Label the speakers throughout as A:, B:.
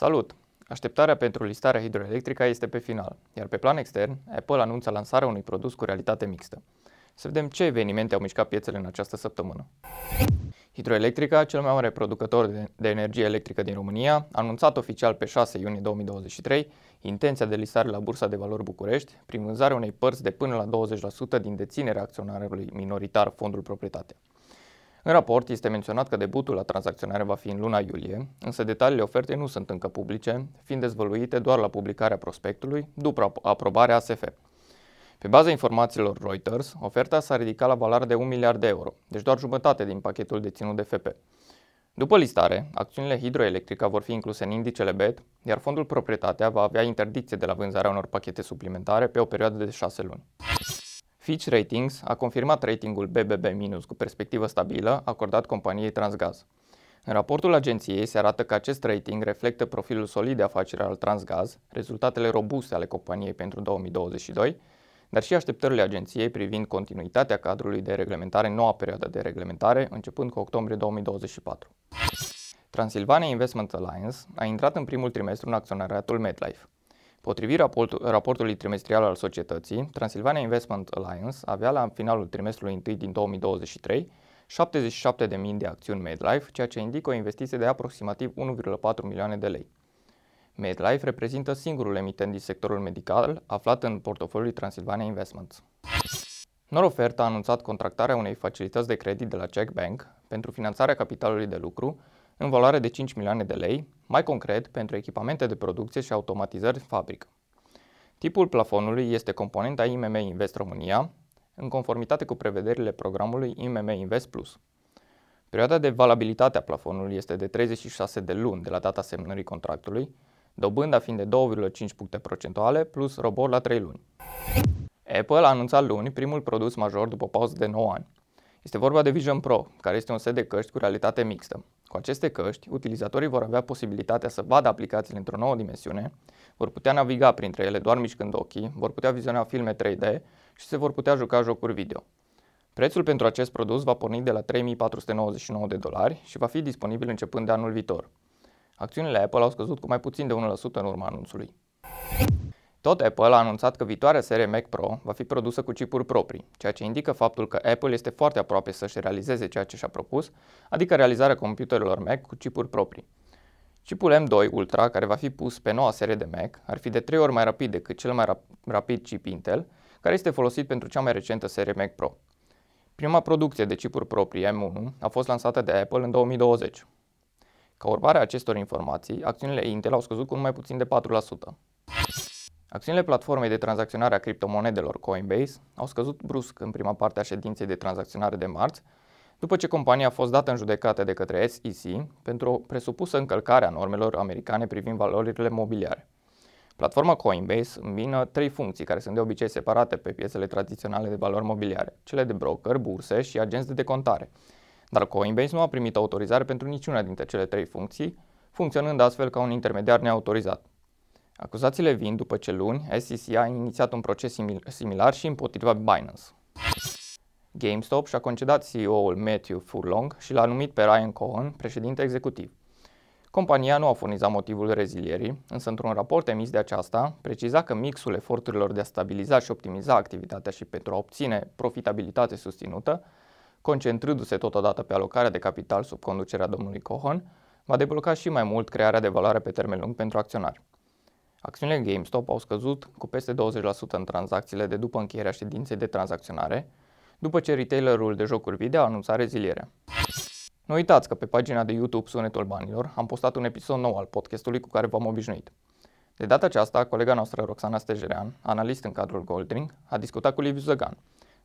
A: Salut! Așteptarea pentru listarea hidroelectrică este pe final, iar pe plan extern, Apple anunță lansarea unui produs cu realitate mixtă. Să vedem ce evenimente au mișcat piețele în această săptămână. Hidroelectrica, cel mai mare producător de, energie electrică din România, a anunțat oficial pe 6 iunie 2023 intenția de listare la Bursa de Valori București prin vânzarea unei părți de până la 20% din deținerea acționarului minoritar Fondul Proprietate. În raport este menționat că debutul la tranzacționare va fi în luna iulie, însă detaliile ofertei nu sunt încă publice, fiind dezvăluite doar la publicarea prospectului după aprobarea ASF. Pe baza informațiilor Reuters, oferta s-a ridicat la valoare de 1 miliard de euro, deci doar jumătate din pachetul deținut de FP. După listare, acțiunile hidroelectrica vor fi incluse în indicele BET, iar fondul proprietatea va avea interdicție de la vânzarea unor pachete suplimentare pe o perioadă de 6 luni. Fitch Ratings a confirmat ratingul BBB- cu perspectivă stabilă acordat companiei Transgaz. În raportul agenției se arată că acest rating reflectă profilul solid de afaceri al Transgaz, rezultatele robuste ale companiei pentru 2022, dar și așteptările agenției privind continuitatea cadrului de reglementare în noua perioadă de reglementare, începând cu octombrie 2024. Transilvania Investment Alliance a intrat în primul trimestru în acționariatul MedLife. Potrivit raportul, raportului trimestrial al societății, Transilvania Investment Alliance avea la finalul trimestrului 1 din 2023 77.000 de acțiuni MedLife, ceea ce indică o investiție de aproximativ 1,4 milioane de lei. MedLife reprezintă singurul emitent din sectorul medical aflat în portofoliul Transilvania Investments. Norofert a anunțat contractarea unei facilități de credit de la Czech Bank pentru finanțarea capitalului de lucru în valoare de 5 milioane de lei, mai concret pentru echipamente de producție și automatizări fabrică. Tipul plafonului este componenta IMM Invest România, în conformitate cu prevederile programului IMM Invest Plus. Perioada de valabilitate a plafonului este de 36 de luni de la data semnării contractului, dobânda fiind de 2,5 puncte procentuale plus robor la 3 luni. Apple a anunțat luni primul produs major după pauză de 9 ani. Este vorba de Vision Pro, care este un set de căști cu realitate mixtă. Cu aceste căști, utilizatorii vor avea posibilitatea să vadă aplicațiile într-o nouă dimensiune, vor putea naviga printre ele doar mișcând ochii, vor putea viziona filme 3D și se vor putea juca jocuri video. Prețul pentru acest produs va porni de la 3499 de dolari și va fi disponibil începând de anul viitor. Acțiunile Apple au scăzut cu mai puțin de 1% în urma anunțului. Tot Apple a anunțat că viitoarea serie Mac Pro va fi produsă cu chipuri proprii, ceea ce indică faptul că Apple este foarte aproape să-și realizeze ceea ce și-a propus, adică realizarea computerelor Mac cu chipuri proprii. Chipul M2 Ultra, care va fi pus pe noua serie de Mac, ar fi de 3 ori mai rapid decât cel mai rap- rapid chip Intel, care este folosit pentru cea mai recentă serie Mac Pro. Prima producție de chipuri proprii M1 a fost lansată de Apple în 2020. Ca urmare a acestor informații, acțiunile Intel au scăzut cu numai puțin de 4%. Acțiunile platformei de tranzacționare a criptomonedelor Coinbase au scăzut brusc în prima parte a ședinței de tranzacționare de marți, după ce compania a fost dată în judecată de către SEC pentru o presupusă încălcare a normelor americane privind valorile mobiliare. Platforma Coinbase îmbină trei funcții care sunt de obicei separate pe piețele tradiționale de valori mobiliare, cele de broker, burse și agenți de decontare. Dar Coinbase nu a primit autorizare pentru niciuna dintre cele trei funcții, funcționând astfel ca un intermediar neautorizat. Acuzațiile vin după ce luni SEC a inițiat un proces similar și împotriva Binance. GameStop și-a concedat CEO-ul Matthew Furlong și l-a numit pe Ryan Cohen președinte executiv. Compania nu a furnizat motivul rezilierii, însă într-un raport emis de aceasta, preciza că mixul eforturilor de a stabiliza și optimiza activitatea și pentru a obține profitabilitate susținută, concentrându-se totodată pe alocarea de capital sub conducerea domnului Cohen, va debloca și mai mult crearea de valoare pe termen lung pentru acționari. Acțiunile GameStop au scăzut cu peste 20% în tranzacțiile de după încheierea ședinței de tranzacționare, după ce retailerul de jocuri video a anunțat rezilierea. Nu uitați că pe pagina de YouTube Sunetul Banilor am postat un episod nou al podcastului cu care v-am obișnuit. De data aceasta, colega noastră Roxana Stejerean, analist în cadrul Goldring, a discutat cu Liviu Zăgan,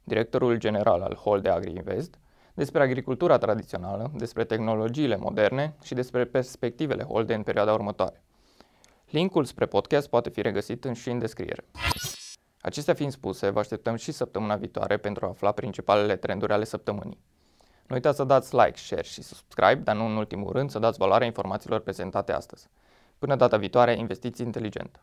A: directorul general al Hall de Agri Invest, despre agricultura tradițională, despre tehnologiile moderne și despre perspectivele Hall de în perioada următoare. Linkul spre podcast poate fi regăsit în și în descriere. Acestea fiind spuse, vă așteptăm și săptămâna viitoare pentru a afla principalele trenduri ale săptămânii. Nu uitați să dați like, share și subscribe, dar nu în ultimul rând să dați valoarea informațiilor prezentate astăzi. Până data viitoare, investiți inteligent!